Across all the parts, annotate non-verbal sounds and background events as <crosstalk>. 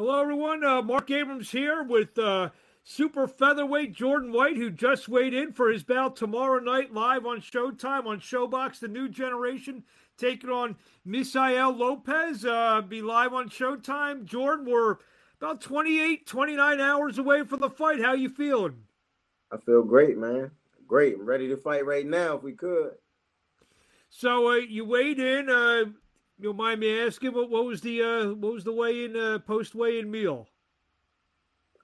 Hello, everyone. Uh, Marc Abrams here with uh, super featherweight Jordan White, who just weighed in for his bout tomorrow night live on Showtime on ShoBox. The new generation taking on Misael Lopez. Uh, be live on Showtime. Jordan, we're about 28, 29 hours away from the fight. How you feeling? I feel great, man. Great. I'm ready to fight right now if we could. So uh, you weighed in. Uh, you mind me asking what, what was the uh, what was the weigh in uh, post weigh in meal?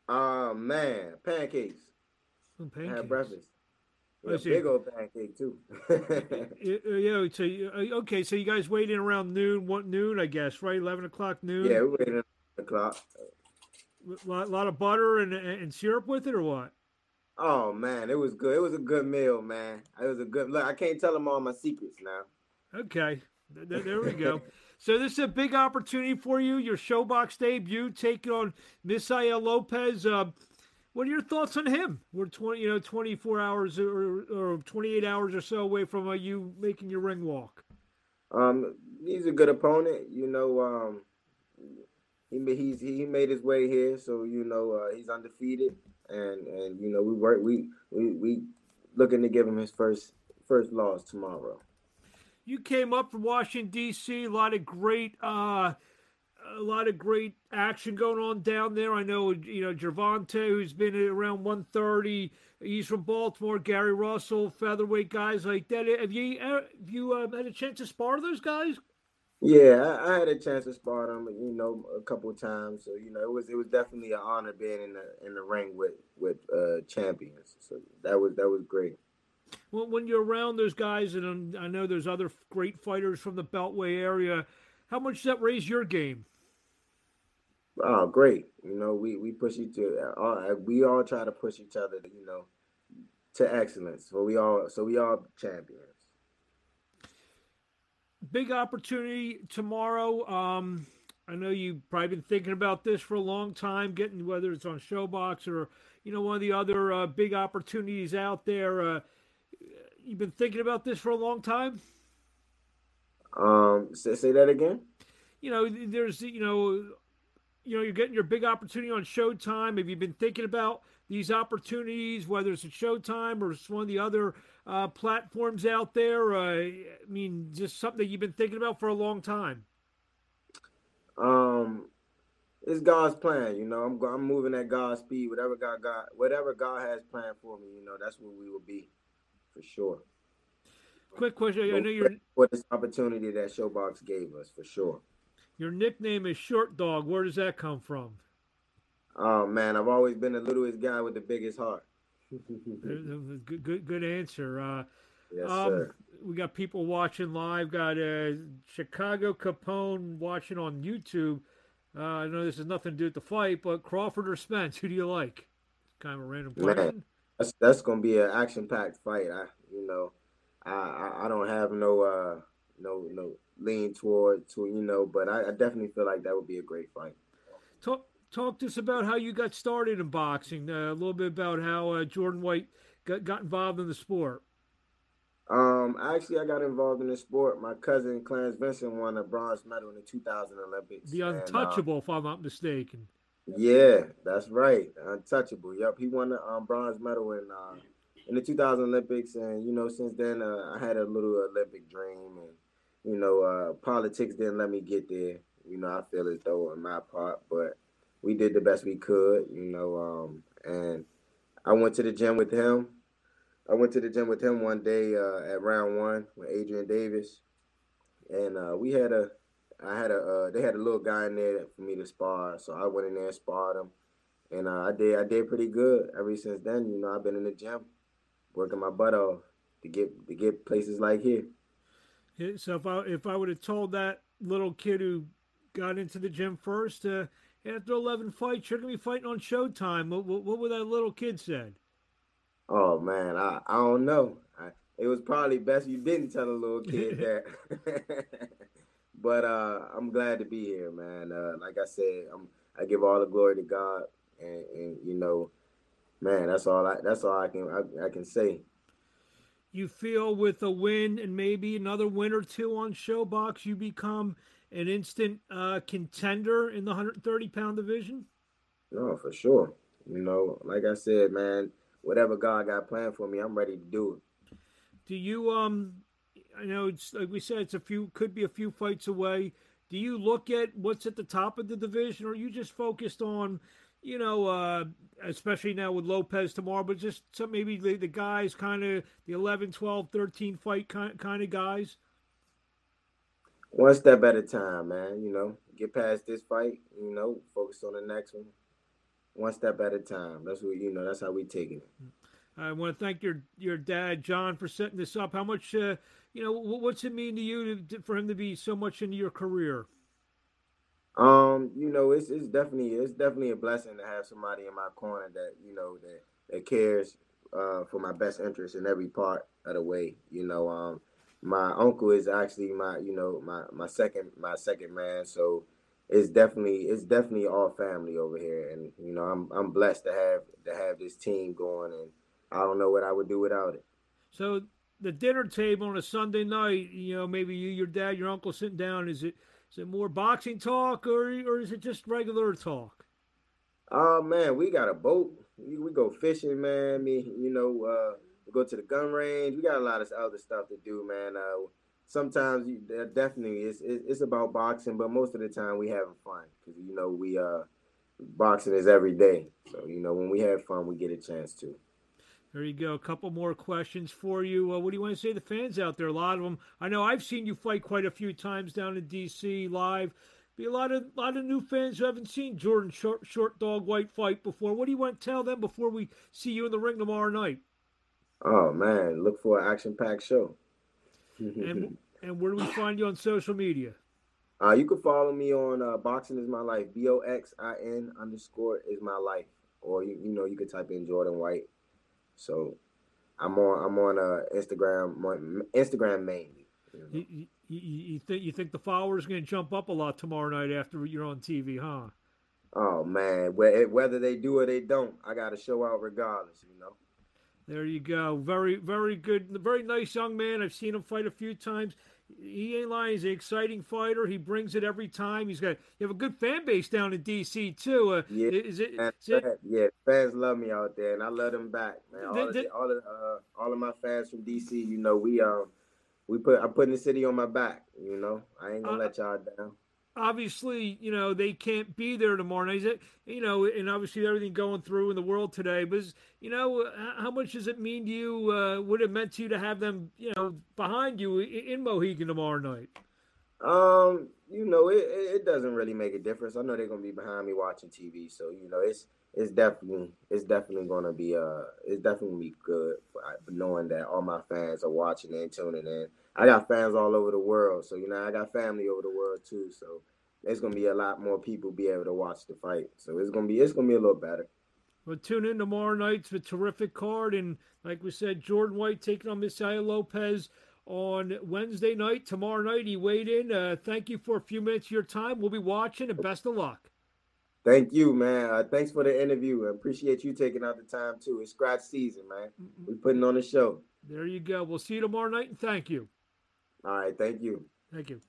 Oh man, pancakes. Oh, pancakes. I had breakfast. See. big old pancake too. <laughs> Yeah, uh, so uh, okay, so you guys weighed in around noon, what noon, I guess, right? Eleven o'clock noon. yeah, we waited at o'clock. a lot, lot of butter and, and syrup with it, or what? Oh man, it was good. It was a good meal, man. It was a good look. I can't tell them all my secrets now. Okay, Th- th- there we go. <laughs> so this is a big opportunity for you. Your ShoBox debut, taking on Misael Lopez. Uh, what are your thoughts on him? We're twenty, you know, twenty four hours or, or twenty eight hours or so away from uh, you making your ring walk. Um, he's a good opponent. You know, um, he he's he made his way here, so you know uh, he's undefeated, and and you know we work we we we looking to give him his first first loss tomorrow. You came up from Washington D.C. A lot of great, uh, a lot of great action going on down there. I know you know Gervonta, who's been around 130. He's from Baltimore. Gary Russell, featherweight guys like that. Have you uh, have you uh, had a chance to spar those guys? Yeah, I, I had a chance to spar them, you know, a couple times. So you know, it was it was definitely an honor being in the in the ring with with uh, champions. So that was that was great. When, when you're around those guys, and um, I know there's other great fighters from the Beltway area, how much does that raise your game? Oh, great! You know, we we push each other. We all try to push each other, you know, to excellence. So we all so we all champions. big opportunity tomorrow. Um, I know you've probably been thinking about this for a long time, getting whether it's on ShoBox or you know one of the other uh, big opportunities out there. Uh, you've been thinking about this for a long time. Um, say, say that again. You know, there's you know, you know, you're getting your big opportunity on Showtime. Have you been thinking about these opportunities, whether it's at Showtime or it's one of the other uh, platforms out there? Uh, I mean, just something that you've been thinking about for a long time. Um, it's God's plan. You know, I'm I'm moving at God's speed. Whatever God got, whatever God has planned for me, you know, that's where we will be, for sure. Quick question. I know your for this opportunity that ShoBox gave us, for sure. your nickname is Short Dog. Where does that come from? Oh man, I've always been the littlest guy with the biggest heart. <laughs> good, good, good answer. Uh, yes, um, sir. we got people watching live. Got uh, Chicago Capone watching on YouTube. Uh, I know this has nothing to do with the fight, but Crawford or Spence, who do you like? Kind of a random question. Man, that's that's gonna be an action packed fight. I you know, I, I don't have no uh no no lean toward to you know, but I, I definitely feel like that would be a great fight. Talk talk to us about how you got started in boxing. Uh, a little bit about how uh, Jordan White got, got involved in the sport. Um, actually, I got involved in the sport. My cousin Clarence Vinson won a bronze medal in the 2000 Olympics. The and, uh, untouchable, if I'm not mistaken. Yeah, that's right, untouchable. Yep, he won the um, bronze medal in uh, in the 2000 Olympics, and you know, since then, uh, I had a little Olympic dream, and you know, uh, politics didn't let me get there. You know, I feel as though on my part, but we did the best we could. You know, um, and I went to the gym with him. I went to the gym with him one day uh, at round one with Adrian Davis, and uh, we had a, I had a, uh, they had a little guy in there for me to spar, so I went in there and sparred him, and uh, I did, I did pretty good. Ever since then, you know, I've been in the gym, working my butt off to get to get places like here. So if I if I would have told that little kid who got into the gym first, uh, after eleven fights, you're gonna be fighting on Showtime, what, what, what would that little kid said? Oh man, I, I don't know. I, it was probably best you didn't tell a little kid <laughs> that. <laughs> but uh, I'm glad to be here, man. Uh, like I said, I'm, I give all the glory to God, and, and you know, man, that's all I that's all I can I, I can say. You feel with a win and maybe another win or two on ShoBox, you become an instant uh, contender in the 130 pound division? No, for sure. You know, like I said, man, whatever God got planned for me, I'm ready to do it. Do you um I know it's like we said it's a few could be a few fights away. Do you look at what's at the top of the division or are you just focused on, you know, uh especially now with Lopez tomorrow, but just some maybe the, the guys kind of the 11, 12, 13 fight kind, kind of guys? One step at a time, man. You know, get past this fight, you know, focus on the next one. One step at a time. That's what you know. That's how we take it. I want to thank your your dad, John, for setting this up. How much, uh, you know, what's it mean to you to, for him to be so much into your career? Um, you know, it's it's definitely it's definitely a blessing to have somebody in my corner that you know that that cares uh, for my best interest in every part of the way. You know, um, my uncle is actually my you know my my second my second man, so it's definitely it's definitely all family over here, and you know I'm I'm blessed to have to have this team going, and I don't know what I would do without it. So the dinner table on a Sunday night, you know, maybe you, your dad, your uncle sitting down. Is it is it more boxing talk, or or is it just regular talk? Oh man, we got a boat. We, we go fishing, man. Me, you know, uh, we go to the gun range. We got a lot of other stuff to do, man. Uh, sometimes you, definitely it's, it's about boxing, but most of the time we having fun because you know we uh boxing is every day. So you know when we have fun, we get a chance to. There you go. A couple more questions for you. Uh, what do you want to say to the fans out there? A lot of them. I know I've seen you fight quite a few times down in D.C. live. Be a lot of lot of new fans who haven't seen Jordan Short, Short Dog White fight before. What do you want to tell them before we see you in the ring tomorrow night? Oh man, look for an action-packed show <laughs> and, and where do we find you on social media? Uh, you can follow me on uh, Boxing is My Life, B O X I N underscore is my life, or you you know you can type in Jordan White. So I'm on I'm on uh, Instagram Instagram mainly. You, know. you, you, you, think you think the followers going to jump up a lot tomorrow night after you're on TV, huh? Oh man, whether they do or they don't, I got to show out regardless. You know. There you go. Very, very good. Very nice young man. I've seen him fight a few times. He ain't lying. He's an exciting fighter. He brings it every time. He's got. You have a good fan base down in DC too. Uh, yeah, is it, is it, Yeah, fans love me out there, and I love them back, man. All, of, the, all of uh, all of my fans from DC, you know, we um, we put I'm putting the city on my back. You know, I ain't gonna uh, let y'all down obviously, you know, they can't be there tomorrow night. You know, and obviously everything going through in the world today. But, you know, how much does it mean to you? Uh, would it meant to you to have them, you know, behind you in Mohegan tomorrow night? Um, you know, it, it doesn't really make a difference. I know they're gonna be behind me watching TV, so you know, it's it's definitely it's definitely gonna be uh it's definitely be good for, knowing that all my fans are watching and tuning in. I got fans all over the world, so you know I got family over the world too. So there's gonna be a lot more people be able to watch the fight. So it's gonna be it's gonna be a little better. Well, tune in tomorrow night for a terrific card, and like we said, Jordan White taking on Misael Lopez on Wednesday night. Tomorrow night he weighed in. Uh, thank you for a few minutes of your time. We'll be watching, and best of luck. Thank you, man. Uh, thanks for the interview. I appreciate you taking out the time too. It's scratch season, man. We're putting on a show. There you go. We'll see you tomorrow night, and thank you. All right. Thank you. Thank you.